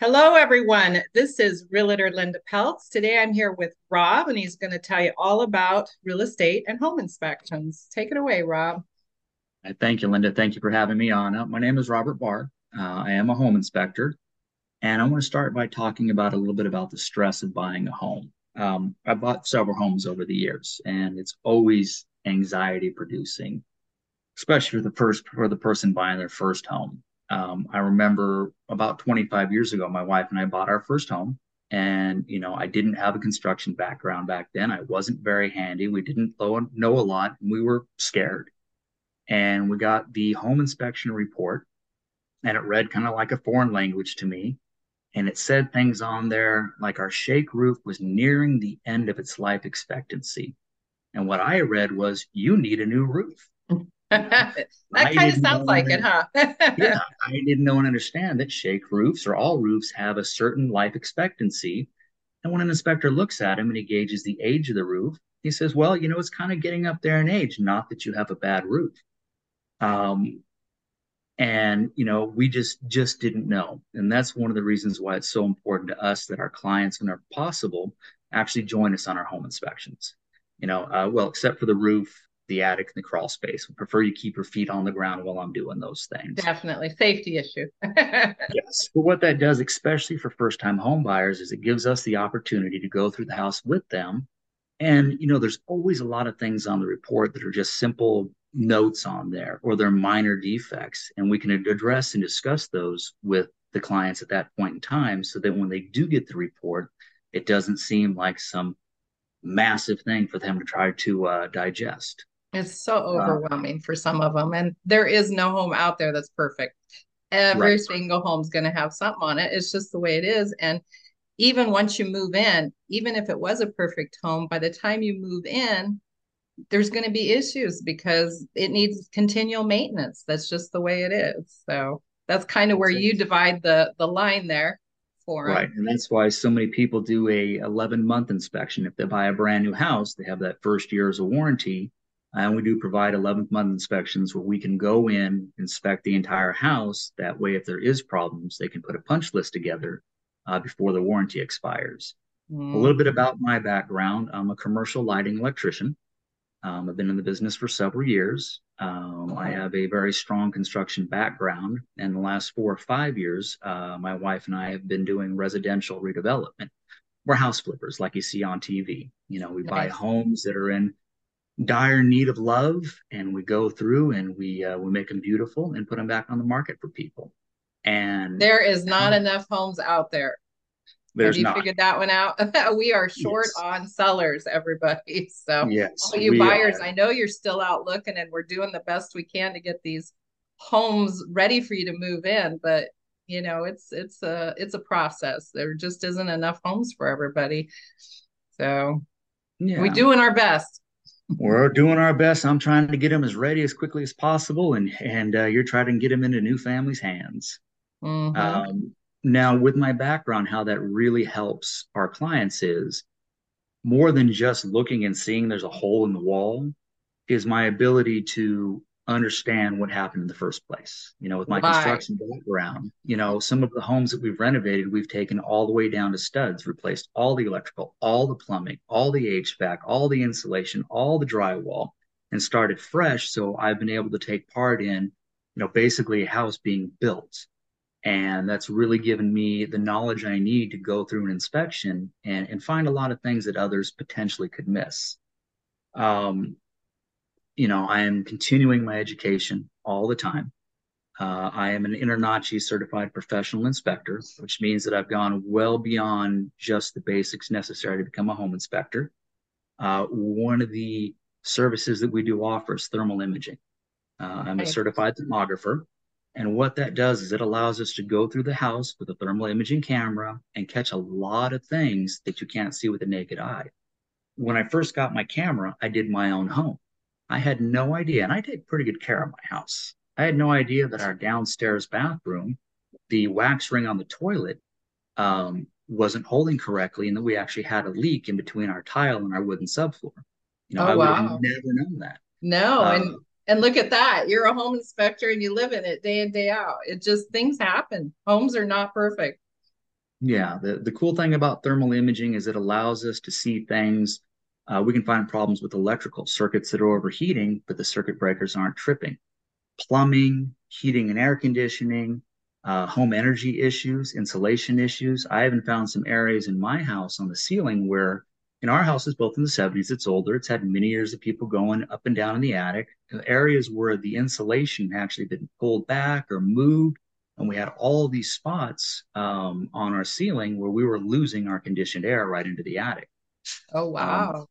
Hello, everyone. This is Realtor Linda Peltz. Today I'm here with Rob, and he's going to tell you all about real estate and home inspections. Take it away, Rob. Thank you, Linda. Thank you for having me on. Uh, my name is Robert Barr. Uh, I am a home inspector, and I want to start by talking about a little bit about the stress of buying a home. Um, I bought several homes over the years, and it's always anxiety producing, especially for the first for the person buying their first home. Um, I remember about 25 years ago, my wife and I bought our first home. And, you know, I didn't have a construction background back then. I wasn't very handy. We didn't know a lot. And we were scared. And we got the home inspection report, and it read kind of like a foreign language to me. And it said things on there like our shake roof was nearing the end of its life expectancy. And what I read was, you need a new roof. that kind of sounds like it, huh? yeah, I didn't know and understand that shake roofs or all roofs have a certain life expectancy. And when an inspector looks at him and he gauges the age of the roof, he says, "Well, you know, it's kind of getting up there in age. Not that you have a bad roof." Um, and you know, we just just didn't know, and that's one of the reasons why it's so important to us that our clients, whenever possible, actually join us on our home inspections. You know, uh, well, except for the roof the attic and the crawl space. We prefer you keep your feet on the ground while I'm doing those things. Definitely safety issue. yes. But what that does, especially for first time home buyers, is it gives us the opportunity to go through the house with them. And, you know, there's always a lot of things on the report that are just simple notes on there or they're minor defects. And we can address and discuss those with the clients at that point in time so that when they do get the report, it doesn't seem like some massive thing for them to try to uh, digest. It's so overwhelming for some of them. And there is no home out there that's perfect. Every right. single home's going to have something on it. It's just the way it is. And even once you move in, even if it was a perfect home, by the time you move in, there's going to be issues because it needs continual maintenance. That's just the way it is. So that's kind of where you divide the the line there for them. Right, and that's why so many people do a 11 month inspection. If they buy a brand new house, they have that first year as a warranty, and we do provide 11th month inspections where we can go in, inspect the entire house. That way, if there is problems, they can put a punch list together uh, before the warranty expires. Mm. A little bit about my background I'm a commercial lighting electrician. Um, I've been in the business for several years. Um, I have a very strong construction background. And the last four or five years, uh, my wife and I have been doing residential redevelopment. We're house flippers, like you see on TV. You know, we nice. buy homes that are in dire need of love and we go through and we uh, we make them beautiful and put them back on the market for people and there is not um, enough homes out there there's Have you not. figured that one out? we are short yes. on sellers, everybody. So, yes, all you buyers, are. I know you're still out looking, and we're doing the best we can to get these homes ready for you to move in. But you know, it's it's a it's a process. There just isn't enough homes for everybody. So, yeah. we're doing our best we're doing our best. I'm trying to get them as ready as quickly as possible, and and uh, you're trying to get them into new families' hands. Mm-hmm. Um, now, with my background, how that really helps our clients is more than just looking and seeing there's a hole in the wall, is my ability to understand what happened in the first place. You know, with my construction background, you know, some of the homes that we've renovated, we've taken all the way down to studs, replaced all the electrical, all the plumbing, all the HVAC, all the insulation, all the drywall, and started fresh. So I've been able to take part in, you know, basically a house being built. And that's really given me the knowledge I need to go through an inspection and, and find a lot of things that others potentially could miss. Um, you know, I am continuing my education all the time. Uh, I am an InterNACHI certified professional inspector, which means that I've gone well beyond just the basics necessary to become a home inspector. Uh, one of the services that we do offer is thermal imaging. Uh, I'm a certified thermographer. And what that does is it allows us to go through the house with a thermal imaging camera and catch a lot of things that you can't see with the naked eye. When I first got my camera, I did my own home. I had no idea, and I take pretty good care of my house. I had no idea that our downstairs bathroom, the wax ring on the toilet, um, wasn't holding correctly, and that we actually had a leak in between our tile and our wooden subfloor. You know, oh, I would wow. have never known that. No, um, and and look at that. You're a home inspector and you live in it day in day out. It just things happen. Homes are not perfect. Yeah, the, the cool thing about thermal imaging is it allows us to see things. Uh, we can find problems with electrical circuits that are overheating, but the circuit breakers aren't tripping. Plumbing, heating and air conditioning, uh, home energy issues, insulation issues. I even found some areas in my house on the ceiling where in our house is built in the 70s. It's older. It's had many years of people going up and down in the attic. Areas where the insulation actually been pulled back or moved. And we had all these spots um, on our ceiling where we were losing our conditioned air right into the attic. Oh wow, um,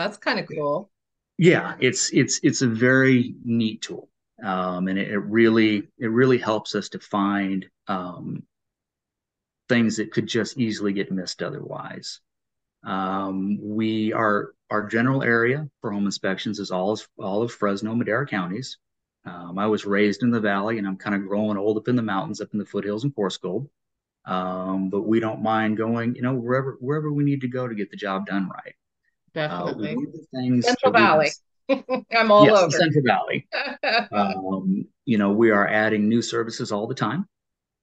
that's kind of cool. Yeah, it's it's it's a very neat tool, um, and it, it, really it really helps us to find um, things that could just easily get missed otherwise. Um, we are our general area for home inspections is all of, all of Fresno, Madera counties. Um, I was raised in the valley, and I'm kind of growing old up in the mountains, up in the foothills in Coarsegold. Um, but we don't mind going, you know, wherever wherever we need to go to get the job done right. Definitely. Uh, Central Valley. I'm all yes, over Central Valley. um, you know, we are adding new services all the time.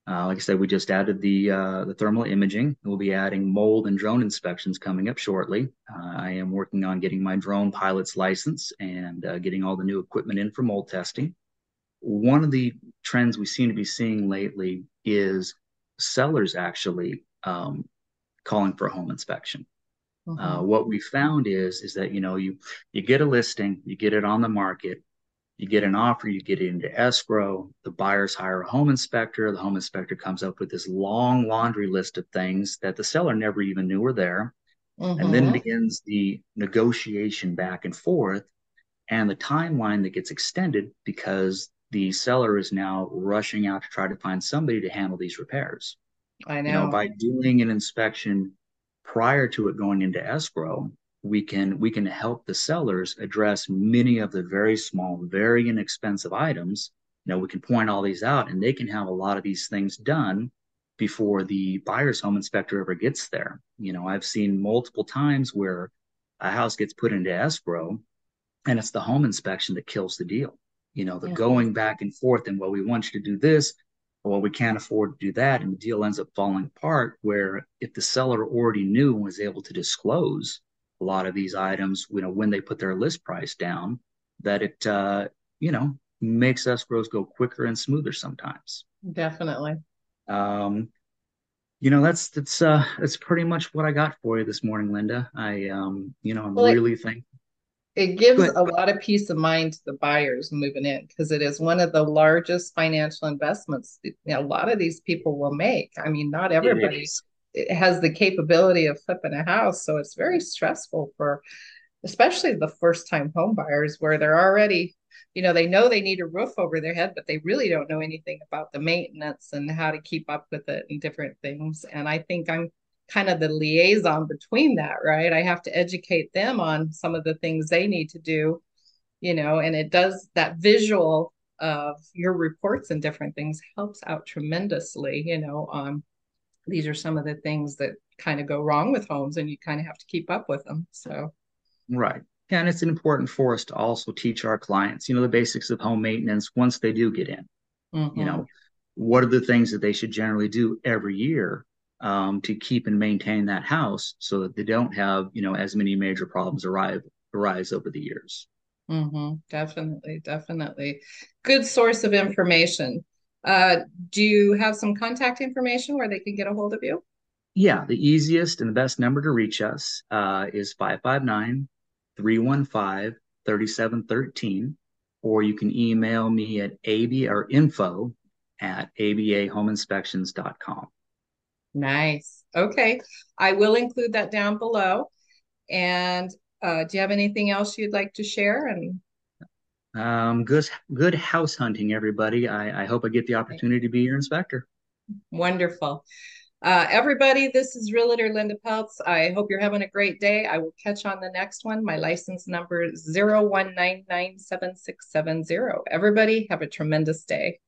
Uh, like I said, we just added the uh, the thermal imaging. We'll be adding mold and drone inspections coming up shortly. Uh, I am working on getting my drone pilot's license and uh, getting all the new equipment in for mold testing. One of the trends we seem to be seeing lately is sellers actually um, calling for a home inspection. Mm-hmm. what we found is is that you know you you get a listing, you get it on the market, you get an offer, you get it into escrow, the buyers hire a home inspector, the home inspector comes up with this long laundry list of things that the seller never even knew were there. Mm-hmm. And then mm-hmm. begins the negotiation back and forth and the timeline that gets extended because the seller is now rushing out to try to find somebody to handle these repairs. I know. You know by doing an inspection prior to it going into escrow, we can we can help the sellers address many of the very small very inexpensive items. You know we can point all these out and they can have a lot of these things done before the buyer's home inspector ever gets there. You know i've seen multiple times where a house gets put into escrow and it's the home inspection that kills the deal. You know the yeah. going back and forth and well we want you to do this well we can't afford to do that and the deal ends up falling apart where if the seller already knew and was able to disclose a lot of these items, you know, when they put their list price down, that it, uh, you know, makes escrows go quicker and smoother sometimes. Definitely. Um, you know, that's that's uh that's pretty much what I got for you this morning, Linda. I um, you know, I'm well, really it, thankful. It gives a lot of peace of mind to the buyers moving in because it is one of the largest financial investments you know, a lot of these people will make. I mean, not everybody it has the capability of flipping a house. So it's very stressful for especially the first time home buyers where they're already, you know, they know they need a roof over their head, but they really don't know anything about the maintenance and how to keep up with it and different things. And I think I'm kind of the liaison between that, right? I have to educate them on some of the things they need to do, you know, and it does that visual of your reports and different things helps out tremendously, you know, um, these are some of the things that kind of go wrong with homes and you kind of have to keep up with them so right yeah, and it's important for us to also teach our clients you know the basics of home maintenance once they do get in mm-hmm. you know what are the things that they should generally do every year um, to keep and maintain that house so that they don't have you know as many major problems arrive arise over the years mm-hmm. definitely definitely good source of information uh, do you have some contact information where they can get a hold of you? Yeah, the easiest and the best number to reach us uh, is 559 315 3713, or you can email me at ab or info at abahomeinspections.com. Nice. Okay. I will include that down below. And uh, do you have anything else you'd like to share? And um, good, good house hunting, everybody. I, I hope I get the opportunity to be your inspector. Wonderful. Uh, everybody, this is Realtor Linda Peltz. I hope you're having a great day. I will catch on the next one. My license number is 01997670. Everybody, have a tremendous day.